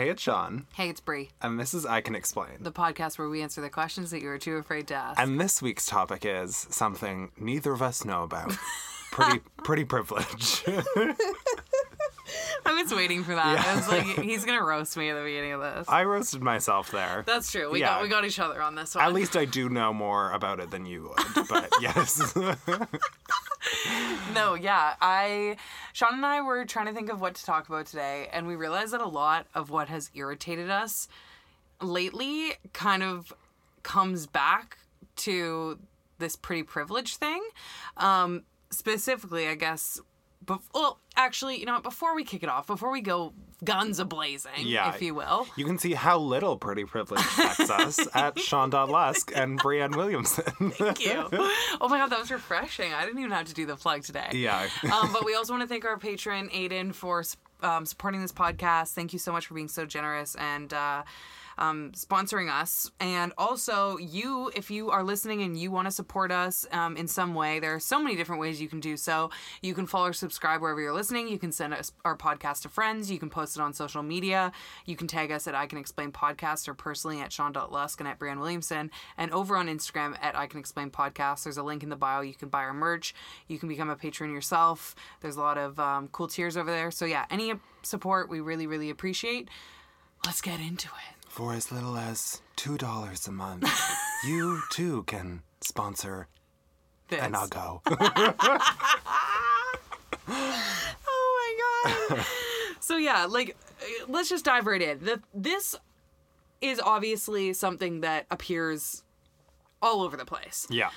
Hey, it's Sean, Hey, it's Brie, and this is I Can Explain. the podcast where we answer the questions that you are too afraid to ask. And this week's topic is something neither of us know about. Pretty, pretty privilege. I was waiting for that. I was like, he's gonna roast me at the beginning of this. I roasted myself there. That's true. We Yeah. got we got each other on this one. At least I do know more about it than you would. But yes, No, yeah. I Sean and I were trying to think of what to talk about today, and we realized that a lot of what has irritated us lately kind of comes back to this pretty privileged thing. Um, specifically, I guess. Well, actually, you know what? Before we kick it off, before we go guns ablazing, Yeah. if you will, you can see how little pretty privilege affects us at Sean Lusk and Brienne Williamson. thank you. oh my god, that was refreshing. I didn't even have to do the plug today. yeah. um, but we also want to thank our patron Aiden for um, supporting this podcast. Thank you so much for being so generous and uh, um, sponsoring us. And also, you, if you are listening and you want to support us um, in some way, there are so many different ways you can do so. You can follow or subscribe wherever you're listening. You can send us our podcast to friends. You can post it on social media. You can tag us at I Can Explain Podcast or personally at Sean.Lusk and at Brian Williamson. And over on Instagram at I Can Explain Podcast. There's a link in the bio. You can buy our merch. You can become a patron yourself. There's a lot of um, cool tiers over there. So, yeah, any support we really, really appreciate. Let's get into it. For as little as $2 a month, you too can sponsor This. an Uggo. Oh my god. so yeah, like let's just dive right in. The, this is obviously something that appears all over the place. yeah.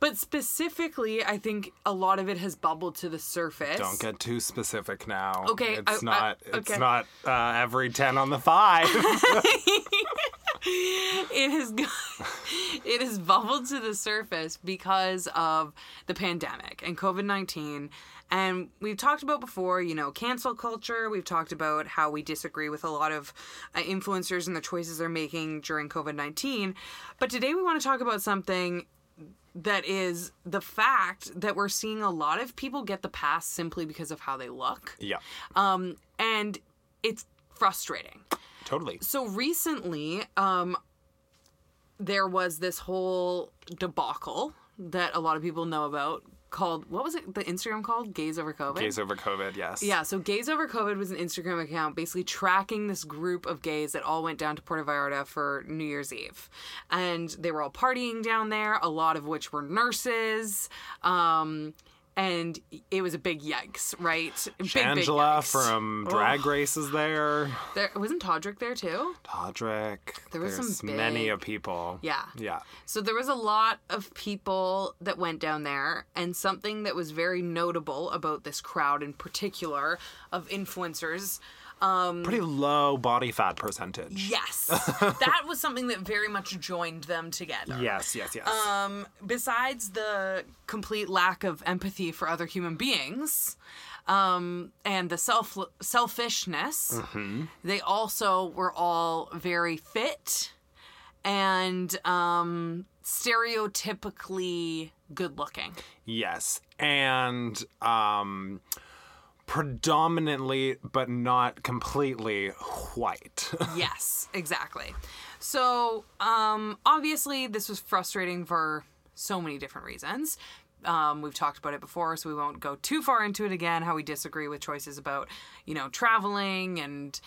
But specifically, I think a lot of it has bubbled to the surface. Don't get too specific now. Okay, It's I- I- not it's not uh, every 10 on the 5. it has it has bubbled to the surface because of the pandemic and COVID-19 and we've talked about before, you know, cancel culture. We've talked about how we disagree with a lot of uh, influencers and the choices they're making during COVID-19. But today we want to talk about something that is the fact that we're seeing a lot of people get the pass simply because of how they look. yeah. Um and it's frustrating. Totally. So recently, um, there was this whole debacle that a lot of people know about called what was it? The Instagram called Gays Over COVID. Gays over COVID, yes. Yeah, so Gays Over COVID was an Instagram account basically tracking this group of gays that all went down to Puerto Vallarta for New Year's Eve. And they were all partying down there, a lot of which were nurses. Um, and it was a big yikes, right? Big, big yikes. from Drag Race is there. There wasn't Todrick there too? Todrick. There was There's some many of people. Yeah. Yeah. So there was a lot of people that went down there, and something that was very notable about this crowd in particular of influencers. Um, Pretty low body fat percentage. yes, that was something that very much joined them together. Yes, yes, yes. Um, besides the complete lack of empathy for other human beings, um, and the self selfishness, they also were all very fit and um, stereotypically good looking. yes. And um predominantly but not completely white. yes, exactly. So, um, obviously, this was frustrating for so many different reasons. Um, we've talked about it before, so we won't go too far into it again. How we disagree with choices about, you know, traveling and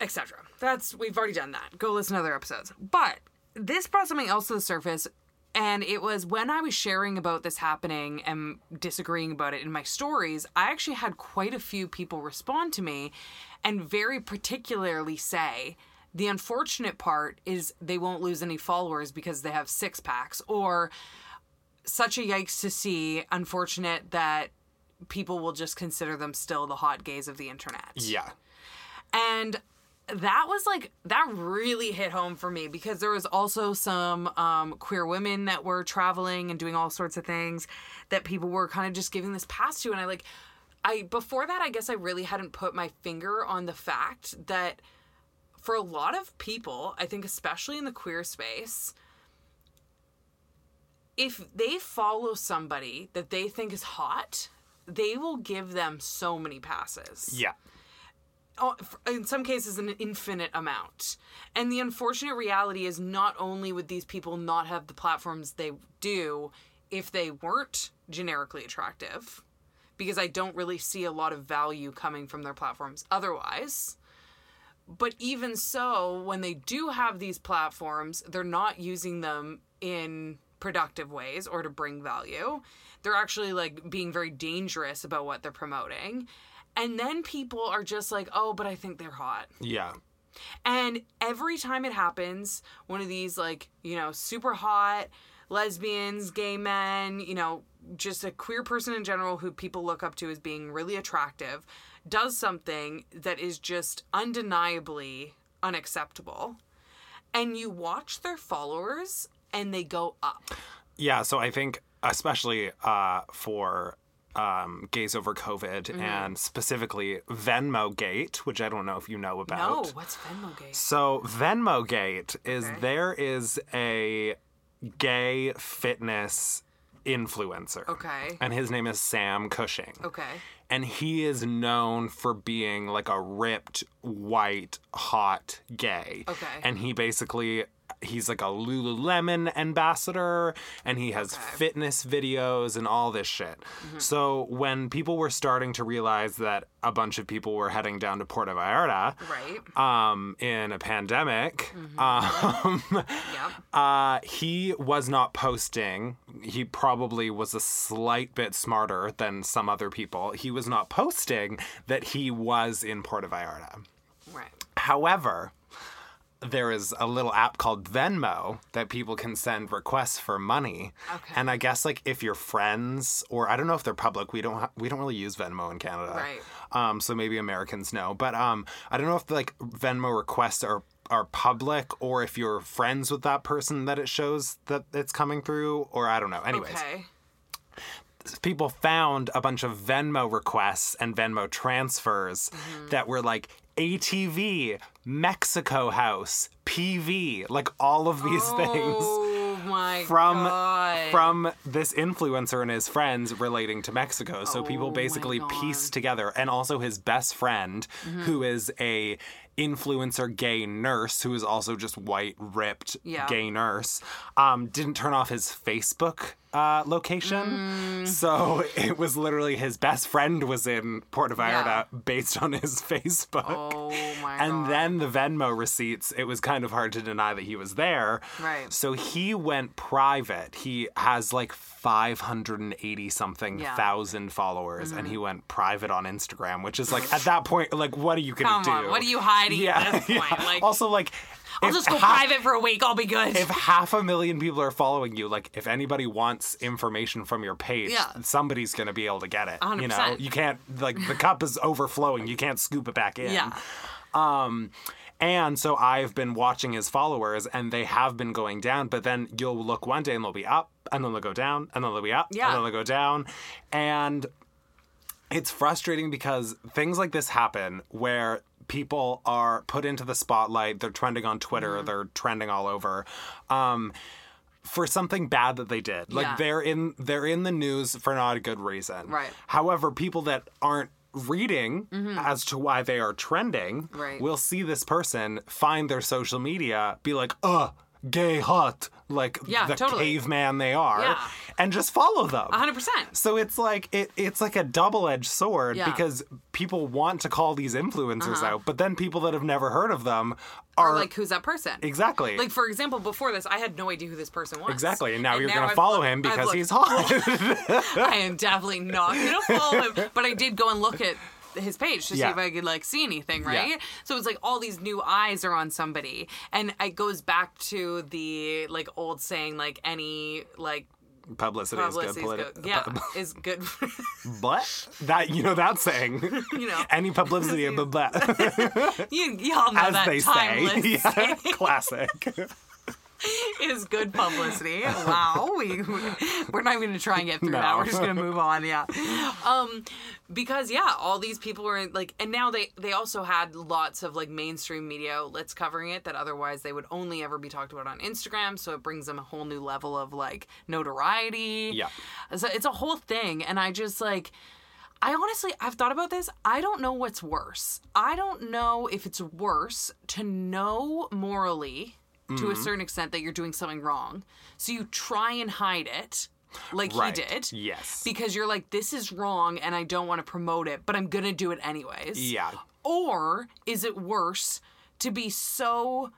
etc. That's we've already done that. Go listen to other episodes. But this brought something else to the surface, and it was when I was sharing about this happening and disagreeing about it in my stories. I actually had quite a few people respond to me, and very particularly say. The unfortunate part is they won't lose any followers because they have six packs, or such a yikes to see. Unfortunate that people will just consider them still the hot gays of the internet. yeah. And that was like that really hit home for me because there was also some um, queer women that were traveling and doing all sorts of things that people were kind of just giving this pass to and i like i before that i guess i really hadn't put my finger on the fact that for a lot of people i think especially in the queer space if they follow somebody that they think is hot they will give them so many passes Yeah. Uh, f- in some cases an infinite amount. And the unfortunate reality is not only would these people not have the platforms they do if they weren't generically attractive, because I don't really see a lot of value coming from their platforms otherwise. But even so, when they do have these platforms, they're not using them in productive ways or to bring value. They're actually like being very dangerous about what they're promoting. And then people are just like, oh, but I think they're hot. Yeah. And every time it happens, one of these, like, you know, super hot lesbians, gay men, you know, just a queer person in general who people look up to as being really attractive, does something that is just undeniably unacceptable. And you watch their followers and they go up. Yeah, so I think especially uh, for um, gays over COVID Mm-hmm. and specifically Venmo Gate, which I don't know if you know about. No, what's Venmo Gate? So Venmo Gate is Okay. there is a gay fitness influencer. Okay. And his name is Sam Cushing. Okay. And he is known for being like a ripped, white, hot gay. Okay. And he basically he's like a Lululemon ambassador and he has Okay. fitness videos and all this shit. Mm-hmm. So when people were starting to realize that a bunch of people were heading down to Puerto Vallarta Right. um, in a pandemic, Mm-hmm. um, Yep. uh, he was not posting. He probably was a slight bit smarter than some other people. He was not posting that he was in Puerto Vallarta. Right. However, there is a little app called Venmo that people can send requests for money. Okay. And I guess like if you're friends or I don't know if they're public, we don't ha- we don't really use Venmo in Canada. Right. Um so maybe Americans know, but um I don't know if like Venmo requests are are public or if you're friends with that person that it shows that it's coming through or I don't know. Anyways, Okay. people found a bunch of Venmo requests and Venmo transfers Mm-hmm. that were like ATV, Mexico House, PV, like all of these things Oh my from God. from this influencer and his friends relating to Mexico. So Oh people basically piece together and also his best friend Mm-hmm. who is a influencer gay nurse who is also just white ripped Yeah. gay nurse um didn't turn off his Facebook uh, location. Mm. So it was literally his best friend was in Puerto Vallarta Yeah. based on his Facebook. Oh my And God. then the Venmo receipts, it was kind of hard to deny that he was there. Right. So he went private. He has like 580 something Yeah. Mm-hmm. thousand followers, and he went private on Instagram, which is like, at that point, like, what are you going Come do? on, what are you yeah, at this point? yeah. Like, also, like, I'll just go half- private for a week. I'll be good. if half a million people are following you, like if anybody wants information from your page, Yeah. somebody's gonna be able to get it. You know, 100%. you can't like the cup is overflowing. You can't scoop it back in. yeah. Um, And so I've been watching his followers, and they have been going down. But then you'll look one day and they'll be up, and then they'll go down, and then they'll be up, Yeah. and then they'll go down, and it's frustrating because things like this happen where people are put into the spotlight. They're trending on Twitter. Mm-hmm. They're trending all over. Um, for something bad that they did. Like Yeah. they're in they're in the news for not a good reason. Right. However, people that aren't reading as to why they are trending Mm-hmm. Right. will see this person find their social media be like, "Uh, gay hot," like Yeah, the totally. caveman they are, Yeah. and just follow them. 100%. So it's like it, it's like a double-edged sword Yeah. Uh-huh. because people want to call these influencers out, but then people that have never heard of them are Or like, who's that person? exactly Like, for example, before this, I had no idea who this person was. exactly, and now you're now gonna I've follow looked- him because he's hot. I am definitely not going to follow him. But I did go and look at his page to see if I could like see anything, Yeah. right? So it's like all these new eyes are on somebody, and it goes back to the like old saying, like any like Publicity, publicity is good. is politi- good. Yeah, is good. But that you know that saying, you know, any publicity, blah, blah, you y'all know as that they timeless say. Yeah, classic. is good publicity. Wow, we we're not even gonna try and get through that. We're just gonna move on. Yeah, um, because yeah, all these people were like, and now they they also had lots of like mainstream media outlets covering it that otherwise they would only ever be talked about on Instagram. So it brings them a whole new level of like notoriety. Yeah. so it's a whole thing, and I just like. I honestly, I've thought about this. I don't know what's worse. I don't know if it's worse to know morally to Mm-hmm. a certain extent that you're doing something wrong. So you try and hide it like Right. he did. Yes. Because you're like, this is wrong and I don't want to promote it, but I'm going to do it anyways. yeah. Or is it worse to be so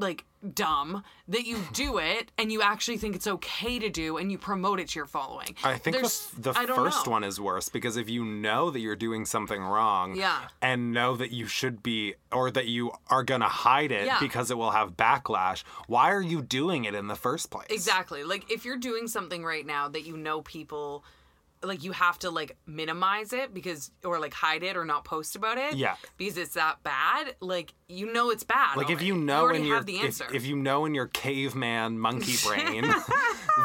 like dumb that you do it and you actually think it's okay to do and you promote it to your following? I think the, There's- the I first know. one is worse because if you know that you're doing something wrong Yeah. and know that you should be or that you are going to hide it Yeah. because it will have backlash, why are you doing it in the first place? Exactly. Like if you're doing something right now that you know people like you have to like minimize it because or like hide it or not post about it. Yeah. Because it's that bad. Like you know it's bad. Like if you know already in your if, if you know in your caveman monkey brain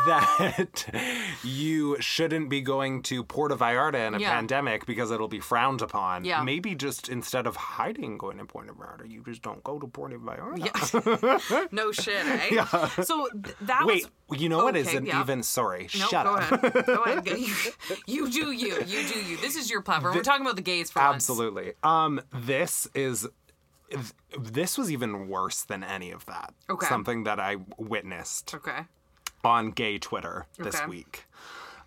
that you shouldn't be going to Puerto Vallarta in a Yeah. pandemic because it'll be frowned upon. Yeah. Maybe just instead of hiding going to Puerto Vallarta, you just don't go to Puerto Vallarta. Yeah. no shit, eh? So th- that Wait, was you know what Okay, isn't yeah. even sorry. No, shut go up. ahead. Go ahead. You, you do you. You do you. This is your platform. We're talking about the gays for once. Absolutely. Um, this is this was even worse than any of that. Okay. Something that I witnessed Okay. On gay Twitter this Okay. week.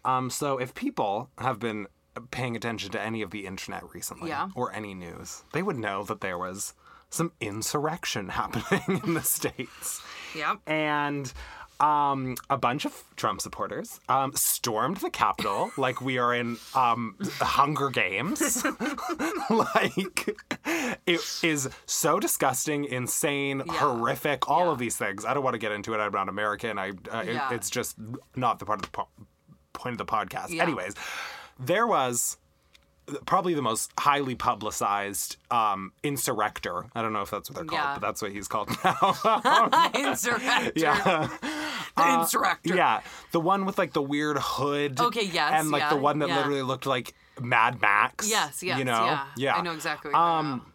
Um, so if people have been paying attention to any of the internet recently Yeah. or any news, they would know that there was some insurrection happening in the states. Yep. And um, a bunch of Trump supporters um, stormed the Capitol like we are in um, Hunger Games. like, it is so disgusting, insane, Yeah. horrific, all Yeah. of these things. I don't want to get into it. I'm not American. I, uh, it- Yeah. it's just not the part of the po- point of the podcast. Anyways, there was probably the most highly publicized um, insurrector. I don't know if that's what they're called, Yeah. but that's what he's called now. Insurrector. yeah. The insurrector. Yeah, the one with like the weird hood. Okay, yes, and like the one that yeah. literally looked like Mad Max. Yes, yes, you know, yeah. yeah. I know exactly what you're Um,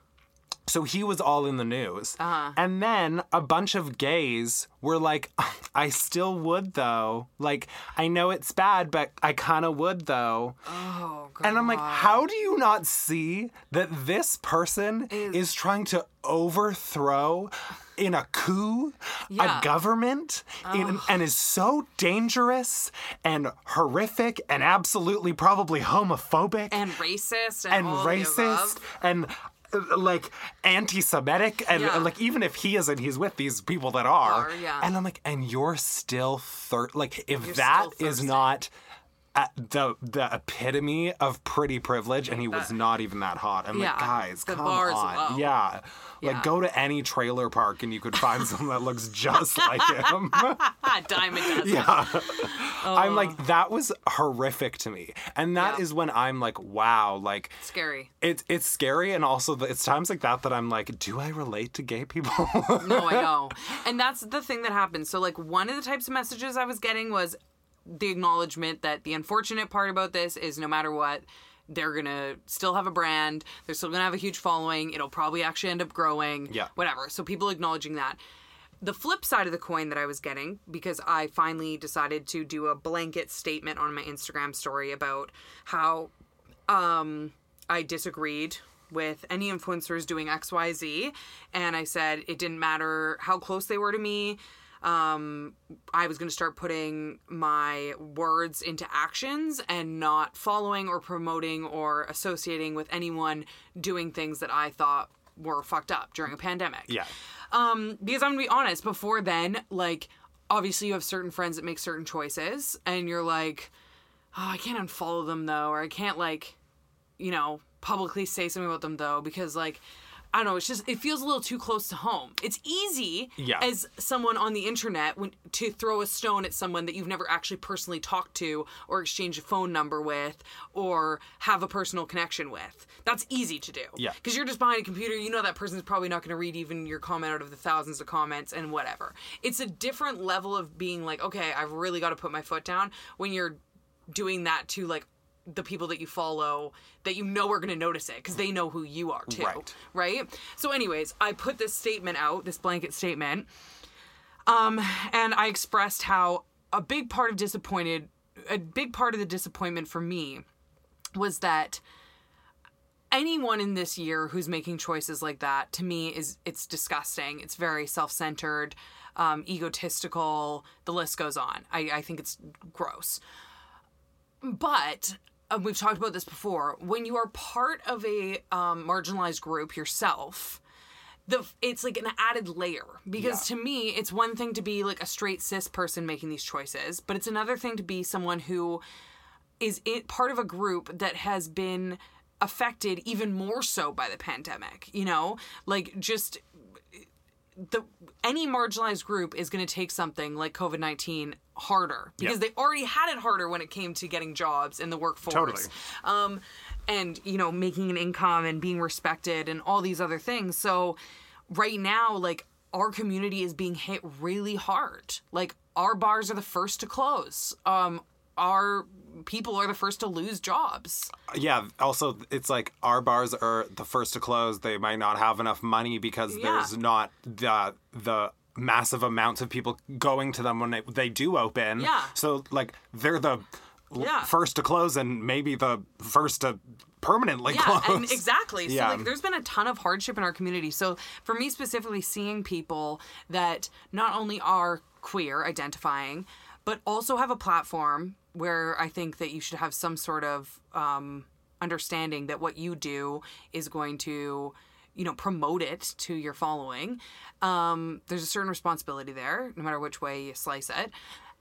so he was all in the news, Uh-huh. and then a bunch of gays were like, "I still would though. Like, I know it's bad, but I kind of would though." Oh, God. And I'm like, how do you not see that this person is, trying to overthrow in a coup Yeah. a government in, and is so dangerous and horrific and absolutely probably homophobic and racist and, and racist and Uh, like anti-Semitic and Yeah. like even if he isn't, he's with these people that are. Are, yeah. And I'm like, and you're still thir- like if You're that is not the the epitome of pretty privilege, and he was not even that hot. I'm Yeah, like, guys, come on, low. yeah. Like Yeah. go to any trailer park and you could find someone that looks just like him. Diamond does. Yeah. Oh. I'm like, that was horrific to me. And that Oh. Yeah. is when I'm like, wow, like Scary. it's it's scary and also the, it's times like that that I'm like, do I relate to gay people? No, I know. And that's the thing that happened. So, like, one of the types of messages I was getting was the acknowledgement that the unfortunate part about this is no matter what, they're to still have a brand. They're still to have a huge following. It'll probably actually end up growing. Yeah. Whatever. So, people acknowledging that. The flip side of the coin that I was getting, because I finally decided to do a blanket statement on my Instagram story about how um, I disagreed with any influencers doing XYZ. And I said it didn't matter how close they were to me. Um, I was going to start putting my words into actions and not following or promoting or associating with anyone doing things that I thought were fucked up during a pandemic. yeah. Um, because I'm gonna be honest, before then, like, obviously you have certain friends that make certain choices, and you're like, oh, I can't unfollow them though, or I can't like, you know, publicly say something about them though, because like, I don't know, it's just it feels a little too close to home. It's easy Yeah. as someone on the internet when to throw a stone at someone that you've never actually personally talked to or exchanged a phone number with or have a personal connection with. That's easy to do. Yeah. Because you're just behind a computer, you know that person's probably not going to read even your comment out of the thousands of comments and whatever. It's a different level of being like, okay, I've really got to put my foot down when you're doing that to like the people that you follow that you know are going to notice it because they know who you are too. Right. Right? So, anyways, I put this statement out, this blanket statement, um, and I expressed how a big part of disappointed, a big part of the disappointment for me was that anyone in this year who's making choices like that to me is it's disgusting it's very self-centered um, egotistical the list goes on I, I think it's gross but uh, we've talked about this before. When you are part of a um, marginalized group yourself the it's like an added layer. Because Yeah. to me it's one thing to be like a straight cis person making these choices but it's another thing to be someone who is it part of a group that has been affected even more so by the pandemic you know? Like just the any marginalized group is going to take something like covid-19 harder because Yeah. they already had it harder when it came to getting jobs in the workforce Totally. um, and you know making an income and being respected and all these other things so right now like our community is being hit really hard like our bars are the first to close um our people are the first to lose jobs Yeah. Also, it's like our bars are the first to close. They might not have enough money because Yeah. there's not the the massive amounts of people going to them when they, they do open. Yeah. So like they're the Yeah. first to close and maybe the first to permanently yeah close. and exactly so Yeah. like there's been a ton of hardship in our community so for me specifically seeing people that not only are queer identifying but also have a platform where i think that you should have some sort of um, understanding that what you do is going to you know promote it to your following. Um, there's a certain responsibility there no matter which way you slice it.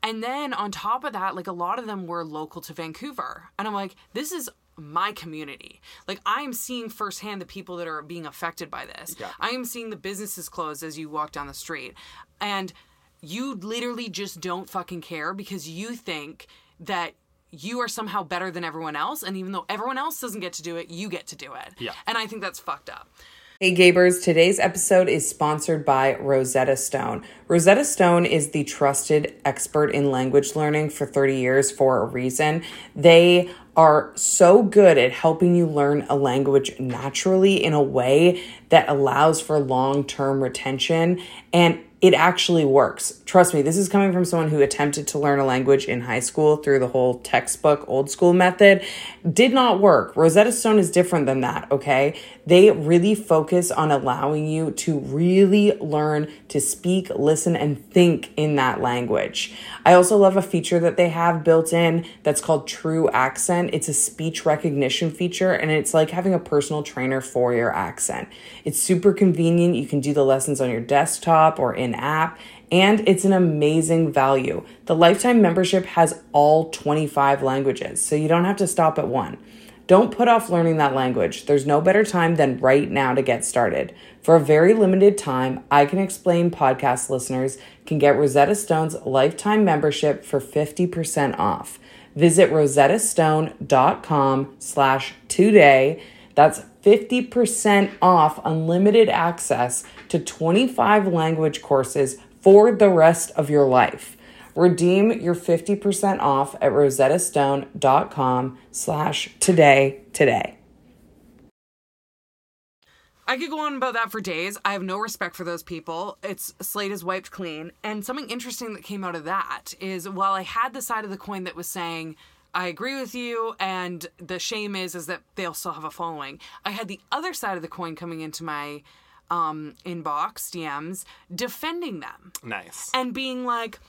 And then on top of that like a lot of them were local to vancouver. And i'm like this is my community. Like i am seeing firsthand the people that are being affected by this. Yeah. i am seeing the businesses close as you walk down the street. And you literally just don't fucking care because you think that you are somehow better than everyone else and even though everyone else doesn't get to do it you get to do it Yeah. and i think that's fucked up Hey Gabers, today's episode is sponsored by Rosetta Stone. Rosetta Stone is the trusted expert in language learning for 30 years for a reason. They are so good at helping you learn a language naturally in a way that allows for long term retention and it actually works. Trust me, this is coming from someone who attempted to learn a language in high school through the whole textbook old school method. Did not work. Rosetta Stone is different than that, okay? They really focus on allowing you to really learn to speak, listen, and think in that language. I also love a feature that they have built in that's called True Accent. It's a speech recognition feature, and it's like having a personal trainer for your accent. It's super convenient. You can do the lessons on your desktop or in app, and it's an amazing value. The lifetime membership has all 25 languages, so you don't have to stop at one. Don't put off learning that language. There's no better time than right now to get started. For a very limited time, I Can Explain podcast listeners can get Rosetta Stone's lifetime membership for 50% off. Visit rosettastone.com slash today. That's 50% off unlimited access to 25 language courses for the rest of your life. Redeem your 50% off at rosettastone.com slash today today. I could go on about that for days. I have no respect for those people. It's slate is wiped clean. And something interesting that came out of that is while I had the side of the coin that was saying, I agree with you, and the shame is is that they'll still have a following. I had the other side of the coin coming into my um, inbox DMs defending them nice. and being like,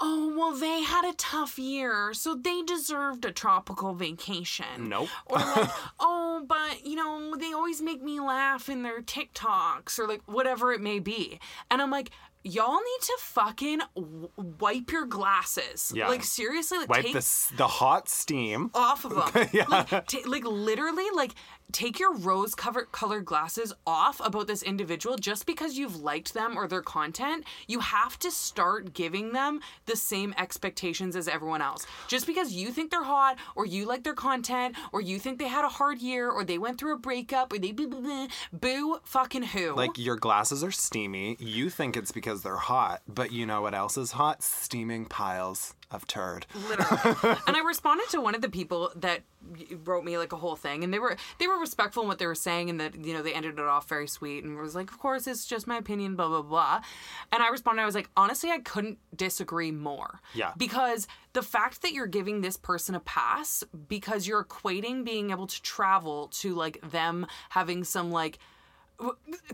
oh, well, they had a tough year, so they deserved a tropical vacation. Nope. Or like, oh, but, you know, they always make me laugh in their TikToks or like whatever it may be. And I'm like, y'all need to fucking w- wipe your glasses. Yeah. Like, seriously, like, Wipe take the the hot steam. off of them. like, ta- like literally, like take your rose covered colored glasses off about this individual just because you've liked them or their content. You have to start giving them the same expectations as everyone else. Just because you think they're hot or you like their content or you think they had a hard year or they went through a breakup or they blah, blah, blah, boo fucking who. Like your glasses are steamy. You think it's because they're hot, but you know what else is hot? Steaming piles. Of turd. literally. and I responded to one of the people that wrote me like a whole thing, and they were they were respectful in what they were saying, and that you know they ended it off very sweet, and was like, of course it's just my opinion, blah blah blah. And I responded, I was like, honestly, I couldn't disagree more. Yeah. Because the fact that you're giving this person a pass because you're equating being able to travel to like them having some like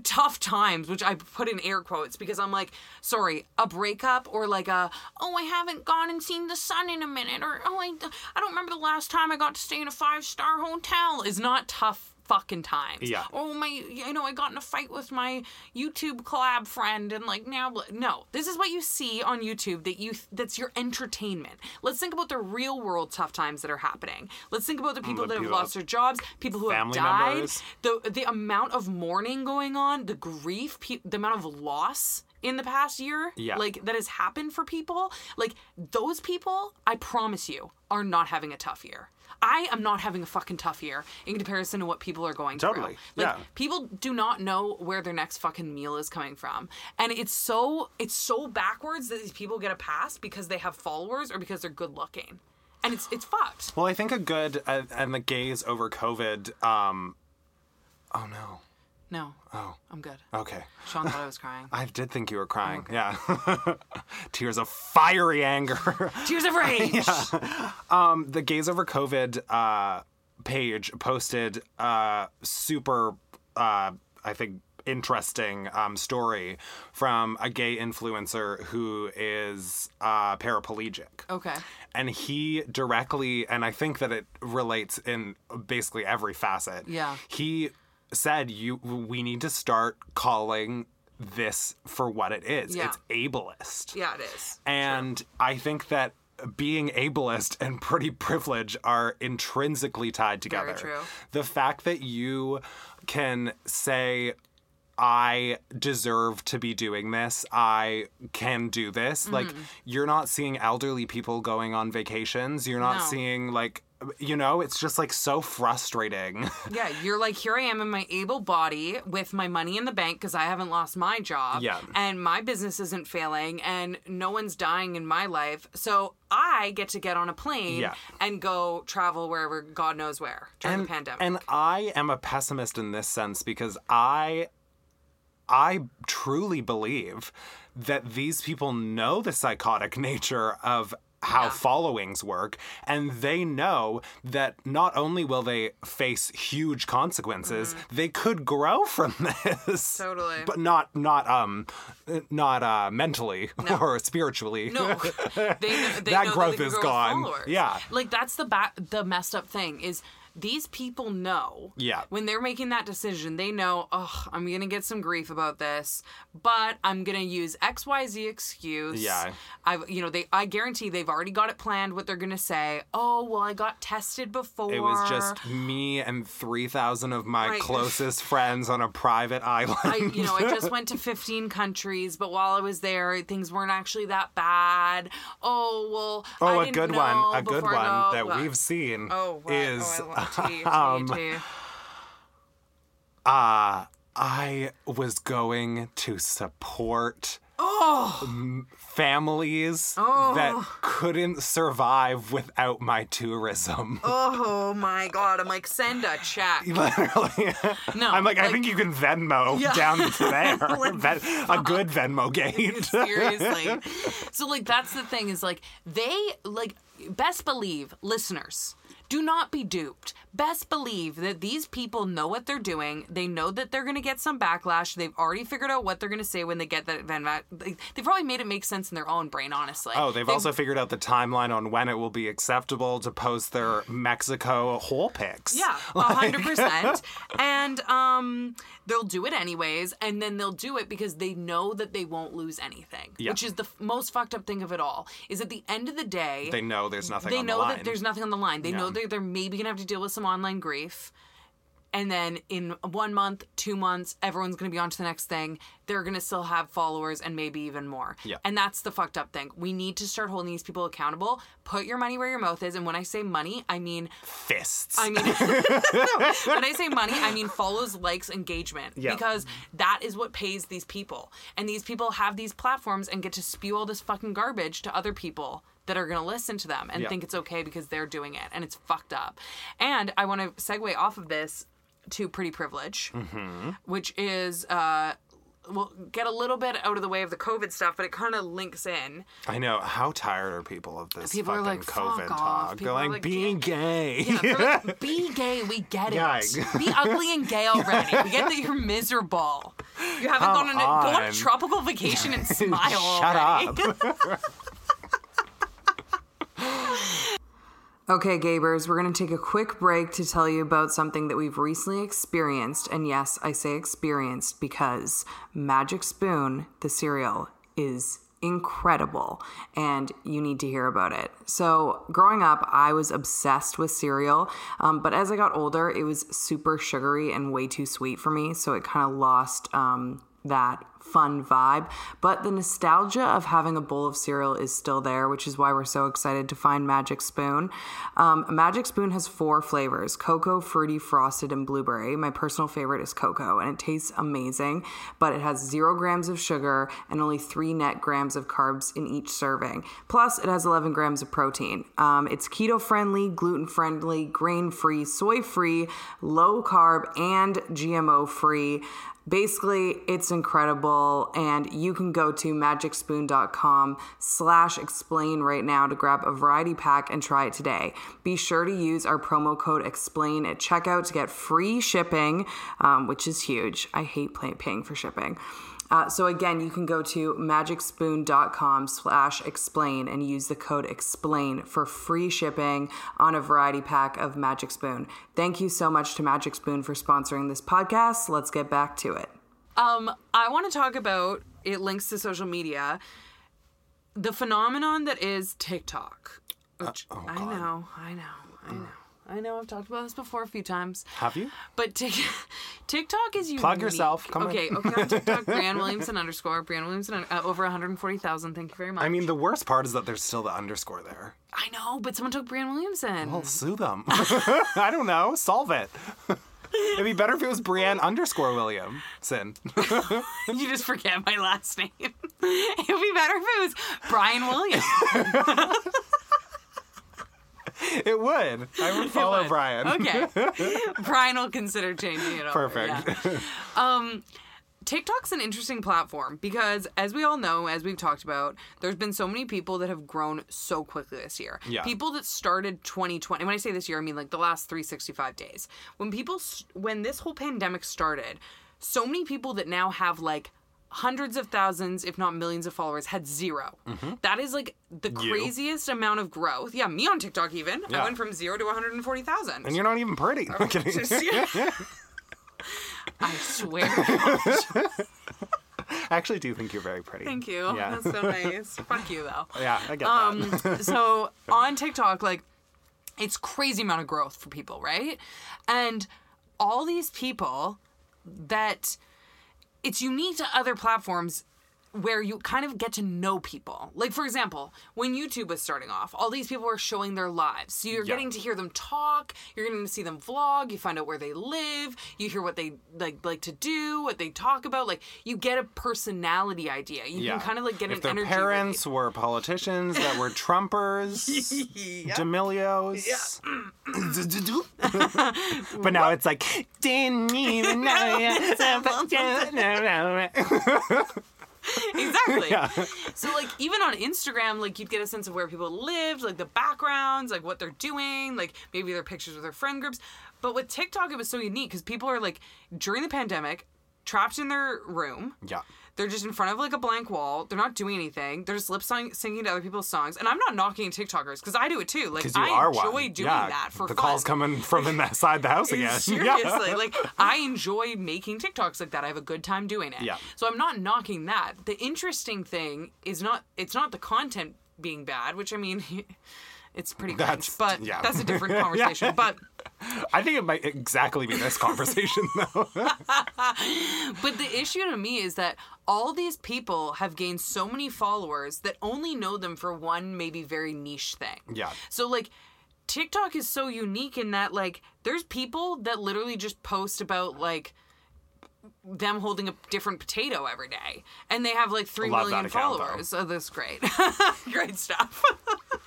tough times, which I put in air quotes because I'm like, sorry, a breakup or like a, oh, I haven't gone and seen the sun in a minute, or oh, I, I don't remember the last time I got to stay in a five star hotel is not tough fucking times. Yeah. Oh my, you know, I got in a fight with my YouTube collab friend, and like now, no, this is what you see on YouTube that you that's your entertainment. Let's think about the real world tough times that are happening. Let's think about the people the that have lost their jobs, people who have died, members. the the amount of mourning going on, the grief, pe- the amount of loss in the past year, Yeah. like that has happened for people, like those people, I promise you, are not having a tough year. I am not having a fucking tough year in comparison to what people are going Totally, through. Like yeah. people do not know where their next fucking meal is coming from. And it's so it's so backwards that these people get a pass because they have followers or because they're good looking. And it's it's fucked. Well, I think a good uh, and the gays over COVID. Um, oh no. No. Oh, I'm good. okay. Sean thought I was crying. I did think you were crying. Oh, Yeah. Tears of fiery anger. Tears of rage. the Gays Over COVID uh, page posted a super, uh, I think, interesting um, story from a gay influencer who is uh, paraplegic. Okay. And he directly, and I think that it relates in basically every facet. Yeah. He said, "You, we need to start calling this for what it is. Yeah. It's ableist." Yeah, it is. And I think that being ableist and pretty privilege are intrinsically tied together. true. The fact that you can say, I deserve to be doing this. I can do this. Like, Mm-hmm. you're not seeing elderly people going on vacations. You're not No. seeing, like, you know, it's just like so frustrating. Yeah, you're like, here I am in my able body with my money in the bank because I haven't lost my job. Yeah. And my business isn't failing and no one's dying in my life. So I get to get on a plane Yeah. and go travel wherever God knows where during and, the pandemic. And I am a pessimist in this sense because I I truly believe that these people know the psychotic nature of how Yeah. followings work and they know that not only will they face huge consequences they could grow from this Mm-hmm. Totally. but not not um not uh mentally or spiritually No, they, they That growth is gone. followers. Yeah. like that's the ba- the messed up thing is these people know. Yeah. When they're making that decision, they know, oh, I'm gonna get some grief about this, but I'm gonna use X Y Z excuse. Yeah. I've, you know, they, I guarantee they've already got it planned. What they're gonna say. Oh, well, I got tested before. It was just me and 3,000 of my Right. closest friends on a private island. I, you know, I just went to 15 countries, but while I was there, things weren't actually that bad. Oh well. oh, I a good know one. A good one that we've seen Oh, what? is oh, I love tea, tea, um, tea. uh, I was going to support Oh, families Oh. that couldn't survive without my tourism. oh my God! I'm like, send a check. Literally. No, I'm like, I think you can Venmo Yeah. down there. Like, Ven- a good Venmo gate. Seriously. So like that's the thing is like they like best believe listeners do not be duped. Best believe that these people know what they're doing. They know that they're going to get some backlash. They've already figured out what they're going to say when they get that Venmo. They probably made it make sense in their own brain, honestly. Oh, they've also figured out the timeline on when it will be acceptable to post their Mexico hole pics. Yeah, a hundred percent. And um, they'll do it anyways, and then they'll do it because they know that they won't lose anything. Yeah. Which is the f- most fucked up thing of it all. Is at the end of the day, They know there's nothing they on know the line. that there's nothing on the line. They know They're maybe gonna have to deal with some online grief. And then in one month, two months, everyone's gonna be on to the next thing. They're gonna still have followers and maybe even more. Yeah. And that's the fucked up thing. We need to start holding these people accountable. Put your money where your mouth is. And when I say money, I mean fists. I mean, no, when I say money, I mean follows, likes, engagement. Yeah. Because that is what pays these people. And these people have these platforms and get to spew all this fucking garbage to other people that are going to listen to them and Yeah. think it's okay because they're doing it and it's fucked up. And I want to segue off of this to pretty privilege, Mm-hmm. which is uh we'll get a little bit out of the way of the COVID stuff, but it kind of links in. I know. How tired are people of this People are fucking like, COVID off." talk? People They're like, like, being gay. Yeah, like, be gay, we get it. Yeah. Be ugly and gay already. We get that you're miserable. You haven't Come gone on a, go on a tropical vacation and smile Shut already. up. Okay, Gabers, we're going to take a quick break to tell you about something that we've recently experienced. And yes, I say experienced because Magic Spoon, the cereal, is incredible and you need to hear about it. So, growing up, I was obsessed with cereal, um, but as I got older, it was super sugary and way too sweet for me. So, it kind of lost um, that fun vibe. But the nostalgia of having a bowl of cereal is still there, which is why we're so excited to find Magic Spoon. Um, Magic Spoon has four flavors cocoa, fruity, frosted, and blueberry. My personal favorite is cocoa, and it tastes amazing, but it has zero grams of sugar and only three net grams of carbs in each serving. Plus, it has 11 grams of protein. Um, it's keto friendly, gluten friendly, grain free, soy free, low carb, and GMO free. Basically, it's incredible, and you can go to magicspoon.com slash explain right now to grab a variety pack and try it today. Be sure to use our promo code explain at checkout to get free shipping, um, which is huge. I hate paying for shipping. Uh, so again, you can go to magicspoon.com slash explain and use the code explain for free shipping on a variety pack of Magic Spoon. Thank you so much to Magic Spoon for sponsoring this podcast. Let's get back to it. Um, I want to talk about it links to social media. The phenomenon that is TikTok. Which oh, I know, I know, I know. I know I've talked about this before a few times. Have you? But Tik TikTok is unique. Plug yourself. Come on. okay, okay. On TikTok, Brian Williamson underscore Brian Williamson uh, over 140,000. Thank you very much. I mean, the worst part is that there's still the underscore there. I know, but someone took Brian Williamson. Well, sue them. I don't know. Solve it. It'd be better if it was Brienne underscore Williamson. you just forget my last name. it would be better if it was Brian Williams. it would. I would follow would. Brian. Okay. Brian will consider changing it over. Perfect. yeah. Um, TikTok's an interesting platform because, as we all know, as we've talked about, there's been so many people that have grown so quickly this year. Yeah. People that started 2020. When I say this year, I mean like the last 365 days. When people, when this whole pandemic started, so many people that now have like hundreds of thousands, if not millions of followers, had 0 That is like the Mm-hmm. You. craziest amount of growth. Yeah, me on TikTok even. I went from zero to 140,000. And you're not even pretty. I'm kidding. I swear. I actually do think you're very pretty. Thank you. Yeah. That's so nice. Fuck you though. Yeah, I get Um, that. so on TikTok, like it's crazy amount of growth for people, right? And all these people that it's unique to other platforms where you kind of get to know people. Like for example, when YouTube was starting off, all these people were showing their lives. So you're Yeah. getting to hear them talk, you're getting to see them vlog, you find out where they live, you hear what they like like to do, what they talk about, like you get a personality idea. You yeah. can kind of like get if an their energy parents were politicians that were Trumpers, D'Amelios. but now it's like didn't even know ya. exactly. Yeah. So like even on Instagram, like you'd get a sense of where people lived, like the backgrounds, like what they're doing, like maybe their pictures with their friend groups. But with TikTok, it was so unique because people are like during the pandemic, trapped in their room. yeah. They're just in front of like a blank wall. They're not doing anything. They're just lip singing to other people's songs. And I'm not knocking TikTokers because I do it too. Like I enjoy one. doing yeah. that for the fun. calls coming from inside the house again. Seriously, Yeah. like I enjoy making TikToks like that. I have a good time doing it. Yeah. So I'm not knocking that. The interesting thing is not it's not the content being bad, which I mean it's pretty cringe, That's- but yeah. that's a different conversation. But I think it might exactly be this conversation though. but the issue to me is that all these people have gained so many followers that only know them for one maybe very niche thing. Yeah. So like TikTok is so unique in that like there's people that literally just post about like them holding a different potato every day and they have like three Love million that account, followers. Oh, that's great. great stuff.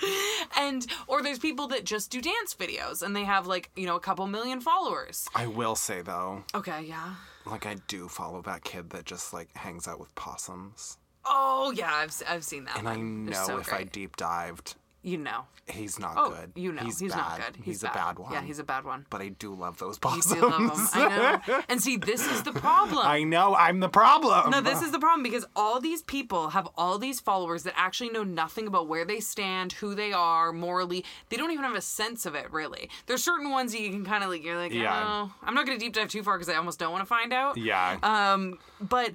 and or there's people that just do dance videos and they have like you know a couple million followers. I will say though, Okay, yeah. like I do follow that kid that just like hangs out with possums, Oh yeah, I've I've seen that. and I one. It's know so if I deep dived, you know. he's not Oh, good. you know, he's, he's, bad. not good. He's, a bad one. Yeah, he's a bad one. But I do love those You possums. do love him. I know. And see, this is the problem. I know I'm the problem. No, this is the problem because all these people have all these followers that actually know nothing about where they stand, who they are morally. They don't even have a sense of it, really. There's certain ones that you can kind of like, you're like, Yeah. oh, I'm not going to deep dive too far because I almost don't want to find out. yeah. Um, but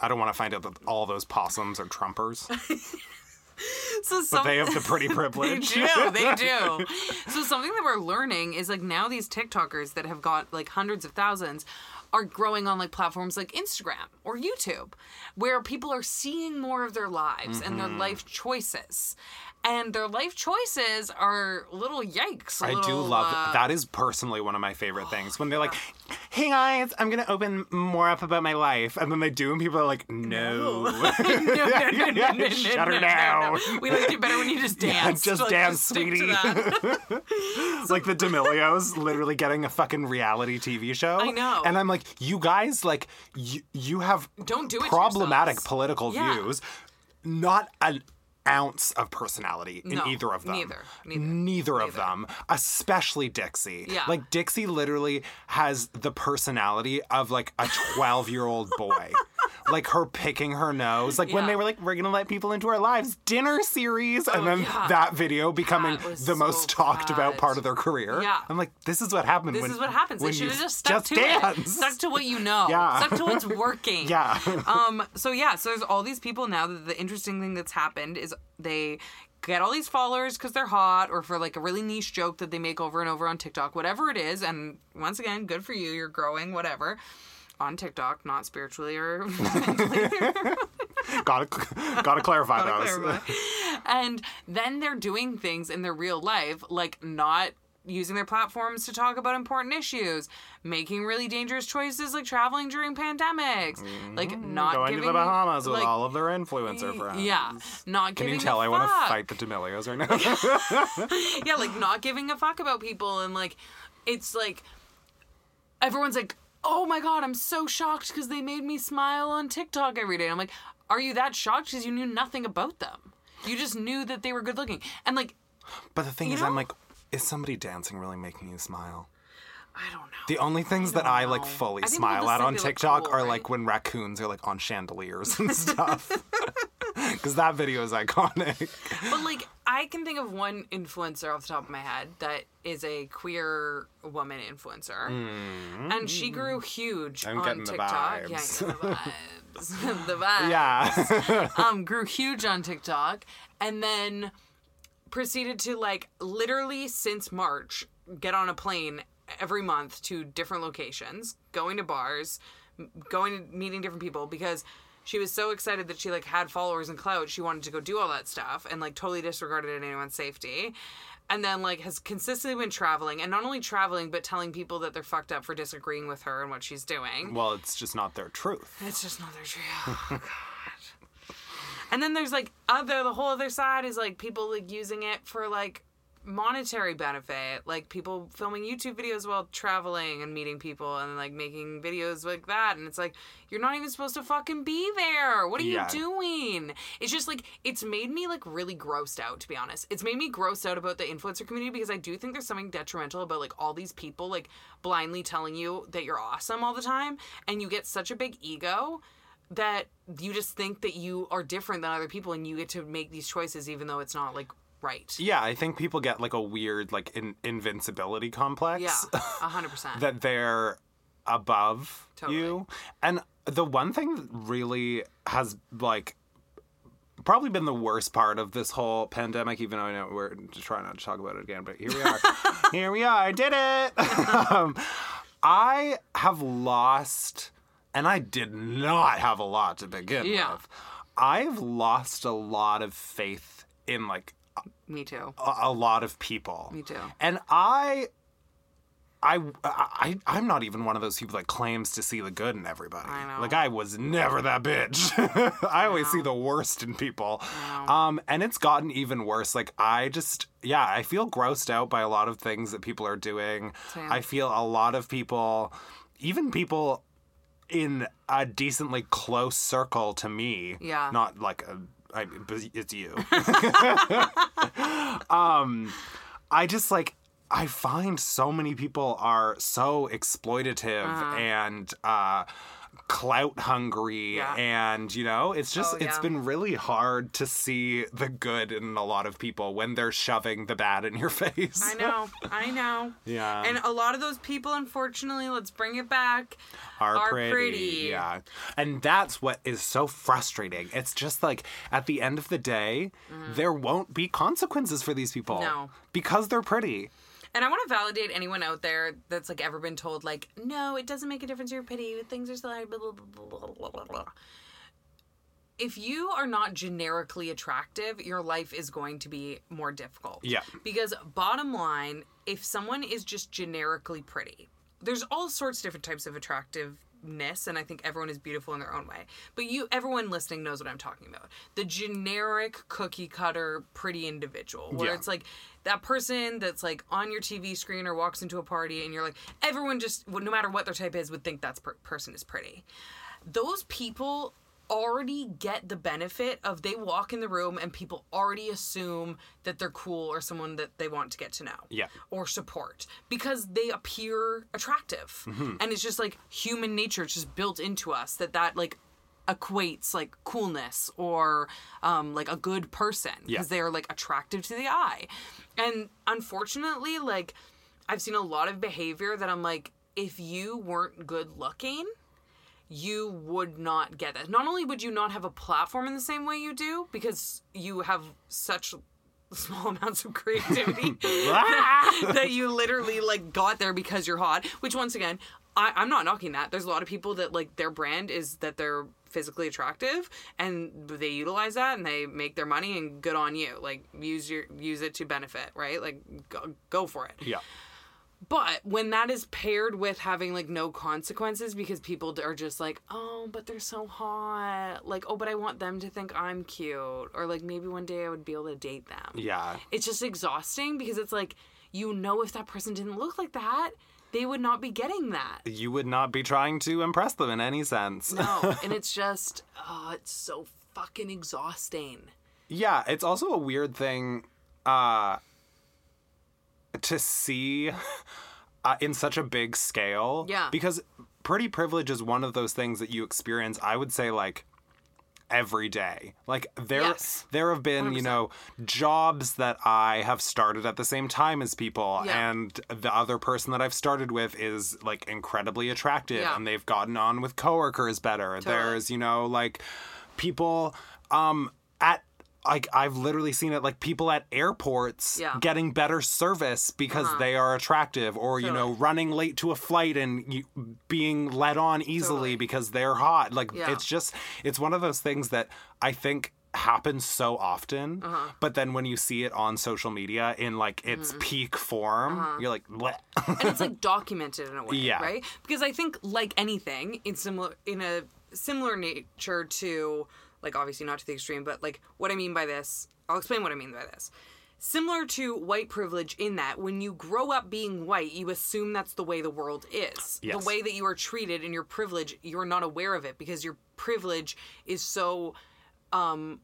I don't want to find out that all those possums are Trumpers. so but they have the pretty privilege. They do, they do. So something that we're learning is like now these TikTokers that have got like hundreds of thousands are growing on like platforms like Instagram or YouTube, where people are seeing more of their lives and Mm-hmm. their life choices. And their life choices are little yikes. a I do love uh, that. Is personally one of my favorite things when they're like, "Hey guys, I'm gonna open more up about my life," and then they do, and people are like, "No, no, no, no, no, no, no, Shut her no, no, down. We like it better when you just Yeah, dance. just Like, dance, to sweetie. like the D'Amelios literally getting a fucking reality TV show. I know. And I'm like, you guys, like, you, you have Don't do it problematic yourselves. political Yeah. views, not an ounce of personality in No, either of them. neither, neither, Neither of neither. them, especially Dixie. Yeah. Like Dixie literally has the personality of like a 12 year old boy. like her picking her nose. Like when they were like, we're gonna let people into our lives, dinner series, and Oh, then yeah. that video becoming That the most so talked about part of their career. Yeah. I'm like, this is what happened. This when, is what happens. They when should you have just stuck to dance. it. Stuck to what you know. Yeah. Stuck to what's working. Yeah. um. So yeah. So there's all these people now. That the interesting thing that's happened is they get all these followers because they're hot or for like a really niche joke that they make over and over on TikTok, whatever it is. And once again, good for you. You're growing, whatever. On TikTok, not spiritually or gotta gotta clarify Gotta those. clarify. and then they're doing things in their real life, like not using their platforms to talk about important issues, making really dangerous choices like traveling during pandemics, like not Mm-hmm. Going giving to the Bahamas with all of their influencer friends. Yeah, not Can you tell a I want to fight the D'Amelios right now? yeah, like not giving a fuck about people and like it's like everyone's like, "Oh my god, I'm so shocked because they made me smile on TikTok every day." I'm like, "Are you that shocked because you knew nothing about them? You just knew that they were good looking." And like, but the thing You is, I'm like, is somebody dancing really making you smile? I don't know. The only things that I like fully I smile at on TikTok cool, are right? like when raccoons are like on chandeliers and stuff. Because that video is iconic. But like, I can think of one influencer off the top of my head that is a queer woman influencer, and she grew huge. I'm on getting the TikTok. Yeah, the vibes. the vibes. Yeah. um, grew huge on TikTok, and then proceeded to like literally since March get on a plane every month to different locations, going to bars, going to meeting different people because she was so excited that she like had followers and clout. She wanted to go do all that stuff and like totally disregarded anyone's safety. And then like has consistently been traveling and not only traveling but telling people that they're fucked up for disagreeing with her and what she's doing. well, it's just not their truth. It's just not their true. Oh, And then there's like other the whole other side is like people like using it for like monetary benefit, like people filming YouTube videos while traveling and meeting people and like making videos like that. And it's like you're not even supposed to fucking be there. What are Yeah. you doing? It's just like it's made me like really grossed out to be honest. It's made me grossed out about the influencer community because I do think there's something detrimental about like all these people like blindly telling you that you're awesome all the time and you get such a big ego that you just think that you are different than other people and you get to make these choices even though it's not like right. Yeah, I think people get like a weird like in- invincibility complex. Yeah, a hundred percent. that they're above Totally. you. And the one thing that really has like probably been the worst part of this whole pandemic, even though I know we're trying not to talk about it again, but here we are. here we are. I did it. um, I have lost, and I did not have a lot to begin Yeah. with. I've lost a lot of faith in like Me too. a, a lot of people. Me too. And I I, I I'm not even one of those people that claims to see the good in everybody. I know. Like I was never that bitch. I always see the worst in people. Um and it's gotten even worse. Like I just yeah, I feel grossed out by a lot of things that people are doing. Same. I feel a lot of people even people in a decently close circle to me. Yeah. Not like a I, it's you. um, I just like I find so many people are so exploitative Uh-huh. and uh clout hungry Yeah. and you know it's just Oh, it's yeah. been really hard to see the good in a lot of people when they're shoving the bad in your face I know, I know. yeah And a lot of those people, unfortunately, let's bring it back, are, are pretty. pretty. Yeah. And that's what is so frustrating. It's just like at the end of the day, there won't be consequences for these people. Mm-hmm. No. Because they're pretty. And I want to validate anyone out there that's like ever been told like, no, it doesn't make a difference. You're pretty. Things are still blah blah blah blah blah blah blah. If you are not generically attractive, your life is going to be more difficult. Yeah. Because bottom line, if someone is just generically pretty, there's all sorts of different types of attractiveness, and I think everyone is beautiful in their own way. But you, everyone listening knows what I'm talking about. The generic cookie cutter pretty individual, where Yeah. it's like that person that's like on your TV screen or walks into a party, and you're like, everyone just, no matter what their type is, would think that per- person is pretty. Those people already get the benefit of they walk in the room and people already assume that they're cool or someone that they want to get to know Yeah. or support because they appear attractive Mm-hmm. and it's just like human nature it's just built into us that that like equates like coolness or um, like a good person Yeah. because they are like attractive to the eye and unfortunately like i've seen a lot of behavior that i'm like if you weren't good looking you would not get that. Not only would you not have a platform in the same way you do, because you have such small amounts of creativity ah! that you literally like got there because you're hot. Which once again, I, I'm not knocking that. There's a lot of people that like their brand is that they're physically attractive and they utilize that and they make their money and good on you. Like use your use it to benefit, right? Like go, go for it. Yeah. But when that is paired with having like no consequences because people are just like, oh, but they're so hot. Like, oh, but I want them to think I'm cute. Or like maybe one day I would be able to date them. Yeah. It's just exhausting because it's like, you know, if that person didn't look like that, they would not be getting that. You would not be trying to impress them in any sense. No. and it's just, oh, it's so fucking exhausting. Yeah, it's also a weird thing uh to see uh, in such a big scale. Yeah. Because pretty privilege is one of those things that you experience, I would say like every day. Like there Yes. there have been, you 100%. know, jobs that I have started at the same time as people Yeah. and the other person that I've started with is like incredibly attractive Yeah. and they've gotten on with coworkers better. There's, you know, like people um like I've literally seen it like people at airports Yeah. getting better service because they are attractive or you know running late to a flight and you, being led on easily Totally. because they're hot like Yeah. it's just it's one of those things that I think happens so often Uh-huh. but then when you see it on social media in like its Mm-hmm. peak form Uh-huh. you're like Bleh. and it's like documented in a way, Yeah. right? Because I think like anything in similar in a similar nature to like obviously not to the extreme, but like what I mean by this, I'll explain what I mean by this. Similar to white privilege in that when you grow up being white, you assume that's the way the world is. Yes. The way that you are treated and your privilege, you're not aware of it because your privilege is so um,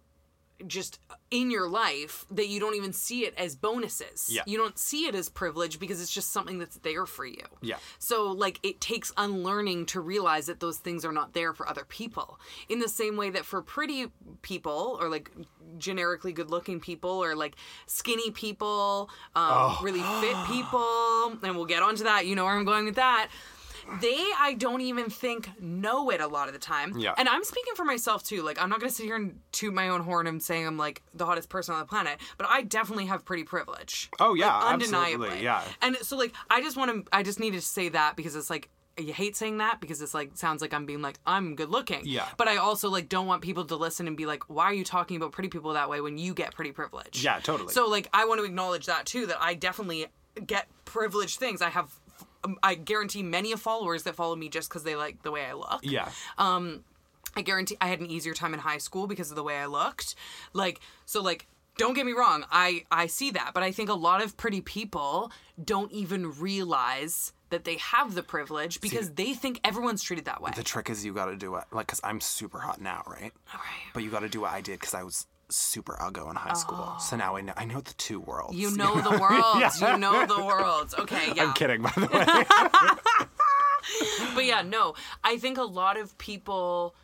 just in your life that you don't even see it as bonuses. Yeah. You don't see it as privilege because it's just something that's there for you. Yeah. So like it takes unlearning to realize that those things are not there for other people. In the same way that for pretty people or like generically good looking people or like skinny people, um, really fit people, and we'll get onto that. You know where I'm going with that. They, I don't even think know it a lot of the time. Yeah. And I'm speaking for myself too. Like, I'm not going to sit here and toot my own horn and saying I'm like the hottest person on the planet, but I definitely have pretty privilege. Oh, yeah, Like, absolutely, undeniably. yeah. And so, like, I just want to, I just needed to say that because it's like, you hate saying that because it's like sounds like I'm being like I'm good looking. Yeah. But I also like don't want people to listen and be like, why are you talking about pretty people that way when you get pretty privilege? Yeah, totally. So like I want to acknowledge that too that I definitely get privileged things. I have Um, I guarantee many of followers that follow me just because they like the way I look. Yeah. Um, I guarantee I had an easier time in high school because of the way I looked. Like so like don't get me wrong, I I see that, but I think a lot of pretty people don't even realize that they have the privilege because they think everyone's treated that way. the trick is you got to do it like because I'm super hot now, right? Right. But you got to do what I did because I was super uggo in high school. So now I know I know the two worlds. Oh. You know the worlds. You know the worlds. Okay, yeah. I'm kidding, by the way. But yeah, no. I think a lot of people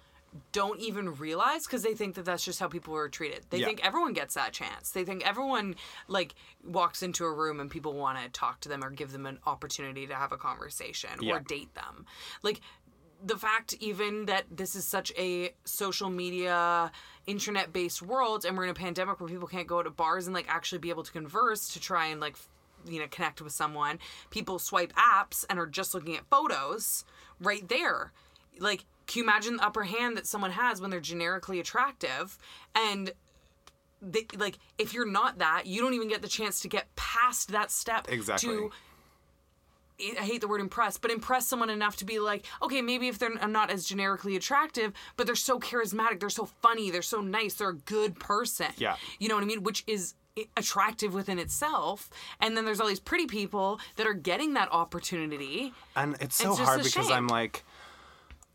don't even realize because they think that that's just how people are treated. They Yeah. think everyone gets that chance. They think everyone like walks into a room and people want to talk to them or give them an opportunity to have a conversation Yeah. or date them. Like the fact even that this is such a social media internet based world and we're in a pandemic where people can't go to bars and like actually be able to converse to try and like you know connect with someone. People swipe apps and are just looking at photos right there. Like can you imagine the upper hand that someone has when they're generically attractive? And they, like if you're not that you don't even get the chance to get past that step Exactly. to I hate the word impress, but impress someone enough to be like, okay, maybe if they're not as generically attractive, but they're so charismatic, they're so funny, they're so nice, they're a good person. Yeah. You know what I mean? Which is attractive within itself. And then there's all these pretty people that are getting that opportunity. And it's so It's hard because shame. I'm like,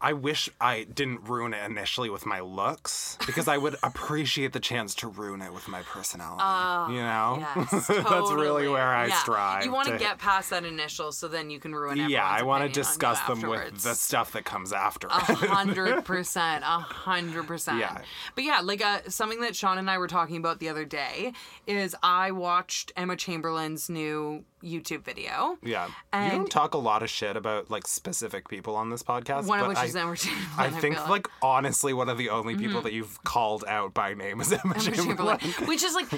I wish I didn't ruin it initially with my looks because I would appreciate the chance to ruin it with my personality. you know? Yes, That's really where I Yeah. strive. You want to get past that initial, so then you can ruin. Yeah, I want to discuss them with the stuff that comes after A hundred percent, a hundred percent. Yeah. But yeah, like uh, something that Sean and I were talking about the other day is I watched Emma Chamberlain's new YouTube video. Yeah. you And- don't talk a lot of shit about like specific people on this podcast. But I, is Emma Chamberlain. I think like honestly one of the only mm-hmm. people that you've called out by name is Emma, Emma Chamberlain. Chamberlain, which is like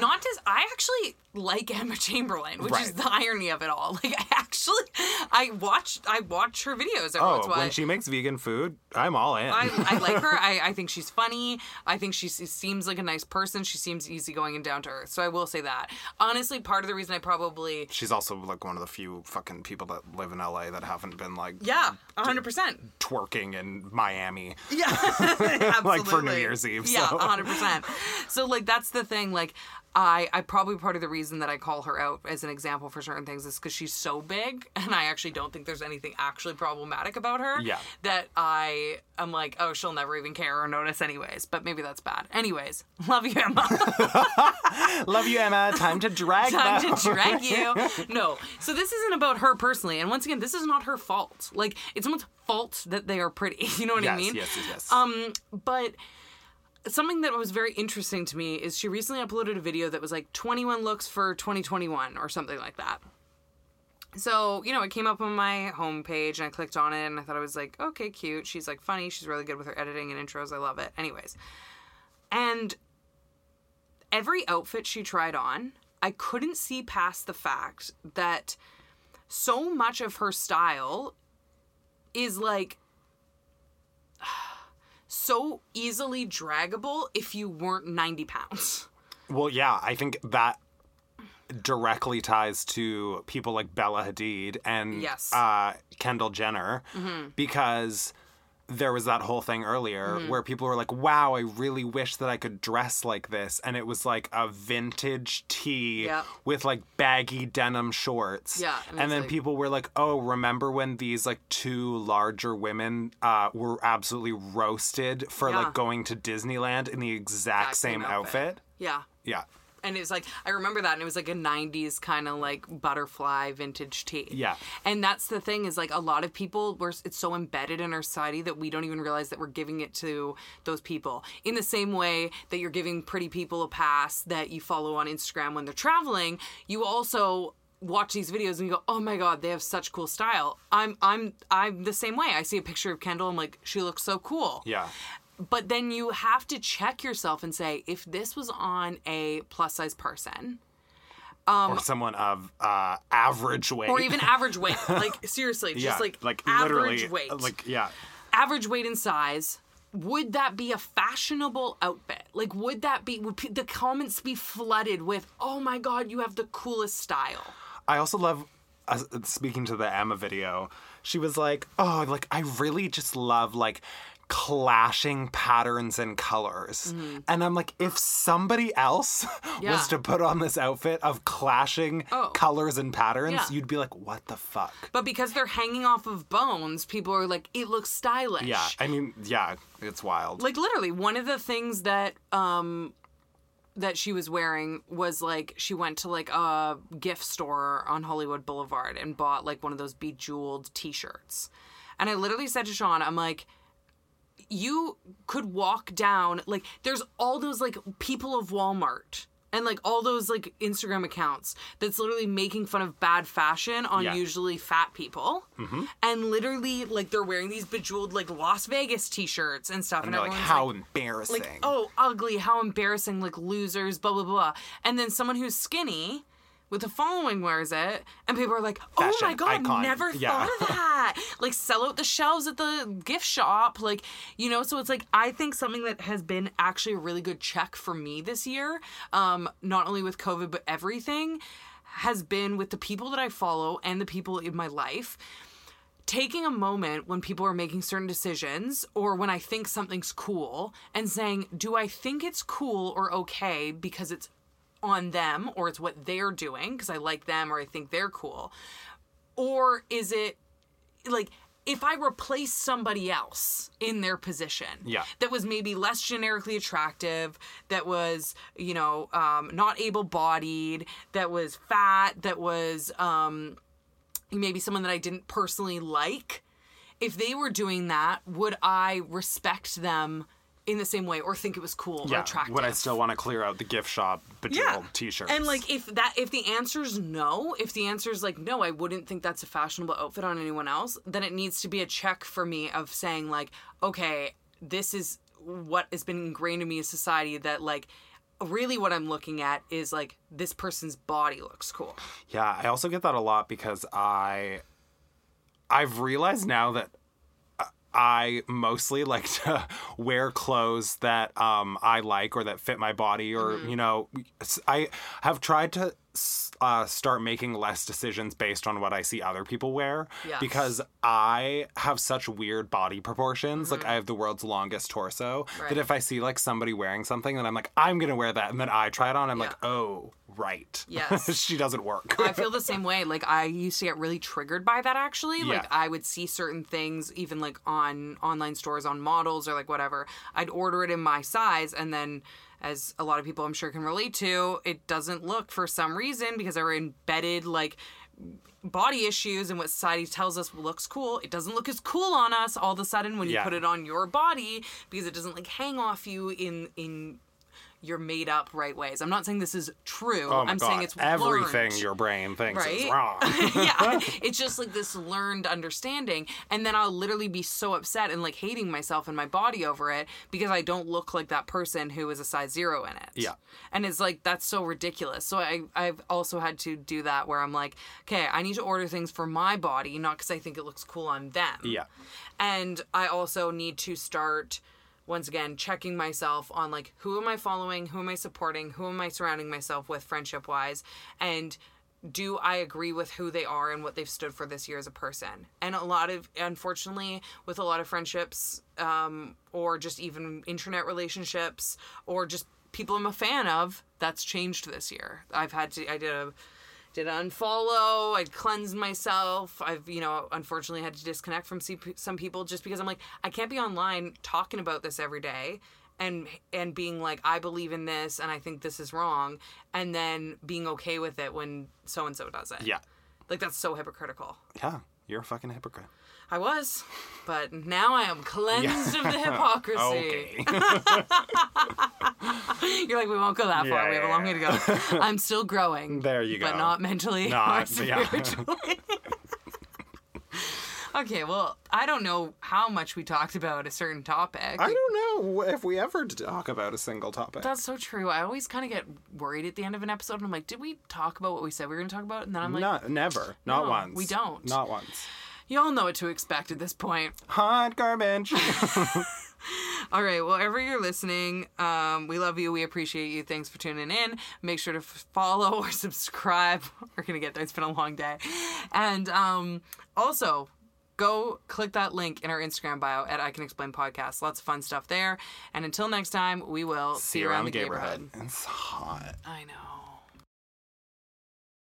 not as I actually like Emma Chamberlain, which is the irony of it all. Like I actually, I watched, I watch her videos. Every Oh, once in a while. when she makes vegan food, I'm all in. I, I like her. I, I think she's funny. I think she seems like a nice person. She seems easygoing and down to earth. So I will say that. Honestly, part of the reason I probably She's also like one of the few fucking people that live in LA that haven't been like yeah, hundred percent. Twerking in Miami. Yeah, absolutely. Like for New Year's Eve, Yeah, so. hundred percent. So like that's the thing. Like I, I probably part of the reason that I call her out as an example for certain things is because she's so big, and I actually don't think there's anything actually problematic about her. Yeah. That I am like, oh, she'll never even care or notice, anyways. But maybe that's bad. Anyways, love you, Emma. Love you, Emma. Time to drag time to drag you. No. So this isn't about her personally. And once again, this is not her fault. Like, it's someone's fault that they are pretty. You know what yes, I mean? yes, yes, yes. Um, but something that was very interesting to me is she recently uploaded a video that was like 21 looks for 2021 or something like that. So, you know, it came up on my homepage and I clicked on it and I thought it was like, okay, cute. She's like funny. She's really good with her editing and intros. I love it. Anyways. And every outfit she tried on, I couldn't see past the fact that so much of her style is like so easily draggable if you weren't 90 pounds. Well, yeah, I think that directly ties to people like Bella Hadid and Yes. uh, Kendall Jenner because there was that whole thing earlier Mm-hmm. where people were like, wow, I really wish that I could dress like this. And it was like a vintage tee Yeah. with like baggy denim shorts. Yeah, and And, then like- people were like, oh, remember when these like two larger women uh, were absolutely roasted for Yeah. like going to Disneyland in the exact, Exact same, outfit? Yeah. Yeah. And it was like I remember that, and it was like a '90s kind of like butterfly vintage tee. Yeah. And that's the thing is like a lot of people were it's so embedded in our society that we don't even realize that we're giving it to those people. In the same way that you're giving pretty people a pass that you follow on Instagram when they're traveling, you also watch these videos and you go, "Oh my god, they have such cool style." I'm I'm I'm the same way. I see a picture of Kendall, I'm like, "She looks so cool." Yeah. But then you have to check yourself and say, if this was on a plus size person, or someone of uh, average weight. Um, or even average weight, like seriously, just yeah, like, like average literally, weight, like yeah, average weight and size, would that be a fashionable outfit? Like, would that be? Would the comments be flooded with, "Oh my god, you have the coolest style"? I also love uh, speaking to the Emma video, she was like, "Oh, like I really just love like clashing patterns and colors." And I'm like, if somebody else Mm-hmm. Yeah. was to put on this outfit of clashing Oh. colors and patterns, Yeah. you'd be like, "What the fuck?" But because they're hanging off of bones, people are like, it looks stylish. Yeah, I mean, yeah, it's wild. like literally one of the things that um that she was wearing was like she went to like a gift store on Hollywood Boulevard and bought like one of those bejeweled t-shirts. And I literally said to Sean, I'm like you could walk down like there's all those like people of Walmart and like all those like Instagram accounts that's literally making fun of bad fashion on Yeah. usually fat people. Mm-hmm. And literally like they're wearing these bejeweled like Las Vegas t-shirts and stuff and and, like, everyone's "How like, embarrassing!" like, oh, ugly, how embarrassing, like losers, blah blah blah. And then someone who's skinny with the following wears it, and people are like, "Oh my god, icon. never Yeah. thought of that!" like, sell out the shelves at the gift shop, like, you know. So it's like I think something that has been actually a really good check for me this year, um, not only with COVID but everything, has been with the people that I follow and the people in my life taking a moment when people are making certain decisions or when I think something's cool and saying, do I think it's cool or okay because it's on them or it's what they're doing because I like them or I think they're cool? Or is it like if I replace somebody else in their position Yeah. that was maybe less generically attractive, that was, you know, um, not able bodied, that was fat, that was um, maybe someone that I didn't personally like, if they were doing that, would I respect them in the same way or think it was cool or yeah, attractive? would I still want to clear out the gift shop bejeweled T-shirts? And like if that if the answer's no, if the answer is like no, I wouldn't think that's a fashionable outfit on anyone else, then it needs to be a check for me of saying like, okay, this is what has been ingrained in me as society that like really what I'm looking at is like this person's body looks cool. Yeah, I also get that a lot because I I've realized now that I mostly like to wear clothes that um, I like or that fit my body, or Mm-hmm. you know, I have tried to uh, start making less decisions based on what I see other people wear Yes. because I have such weird body proportions. Like I have the world's longest torso Mm-hmm. Right. that if I see like somebody wearing something, then I'm like, I'm gonna wear that, and then I try it on, I'm like, oh, right, Yes. she doesn't work. I feel the same way. Like I used to get really triggered by that actually. Like I would see certain things even like on online stores on models or like whatever. I'd order it in my size and then as a lot of people I'm sure can relate to, it doesn't look for some reason because they're embedded like body issues and what society tells us looks cool. It doesn't look as cool on us all of a sudden when you Yeah. put it on your body because it doesn't like hang off you in in your made up right ways. I'm not saying this is true. Oh my I'm god! saying it's everything learned your brain thinks is wrong. yeah, it's just like this learned understanding, and then I'll literally be so upset and like hating myself and my body over it because I don't look like that person who is a size zero in it. Yeah. and it's like that's so ridiculous. So I I've also had to do that where I'm like, okay, I need to order things for my body, not because I think it looks cool on them. yeah, And I also need to start once again checking myself on like who am I following, who am I supporting, who am I surrounding myself with friendship wise, and do I agree with who they are and what they've stood for this year as a person? And a lot of, unfortunately, with a lot of friendships, um, or just even internet relationships, or just people I'm a fan of, that's changed this year. I've had to, I did a, did an unfollow. I'd cleansed myself. I've, you know, unfortunately had to disconnect from some people just because I'm like, I can't be online talking about this every day and and being like, I believe in this and I think this is wrong, and then being okay with it when so and so does it. yeah, like that's so hypocritical. yeah. You're a fucking hypocrite. I was, but now I am cleansed of the hypocrisy. You're like, we won't go that far. We have a long way to go. I'm still growing. There you go. But not mentally Not- or yeah. spiritually. okay, well, I don't know how much we talked about a certain topic. I don't know if we ever talk about a single topic. That's so true. I always kind of get worried at the end of an episode, and I'm like, did we talk about what we said we were going to talk about? And then I'm like, not never. Not No, once. we don't. Not once. Y'all know what to expect at this point. Hot garbage. All right, Well, wherever you're listening, um, we love you. We appreciate you. Thanks for tuning in. Make sure to f- follow or subscribe. We're gonna get there. It's been a long day, and um, also go click that link in our Instagram bio at I Can Explain Podcast. Lots of fun stuff there. And until next time, we will see, you around, the neighborhood. It's hot. I know.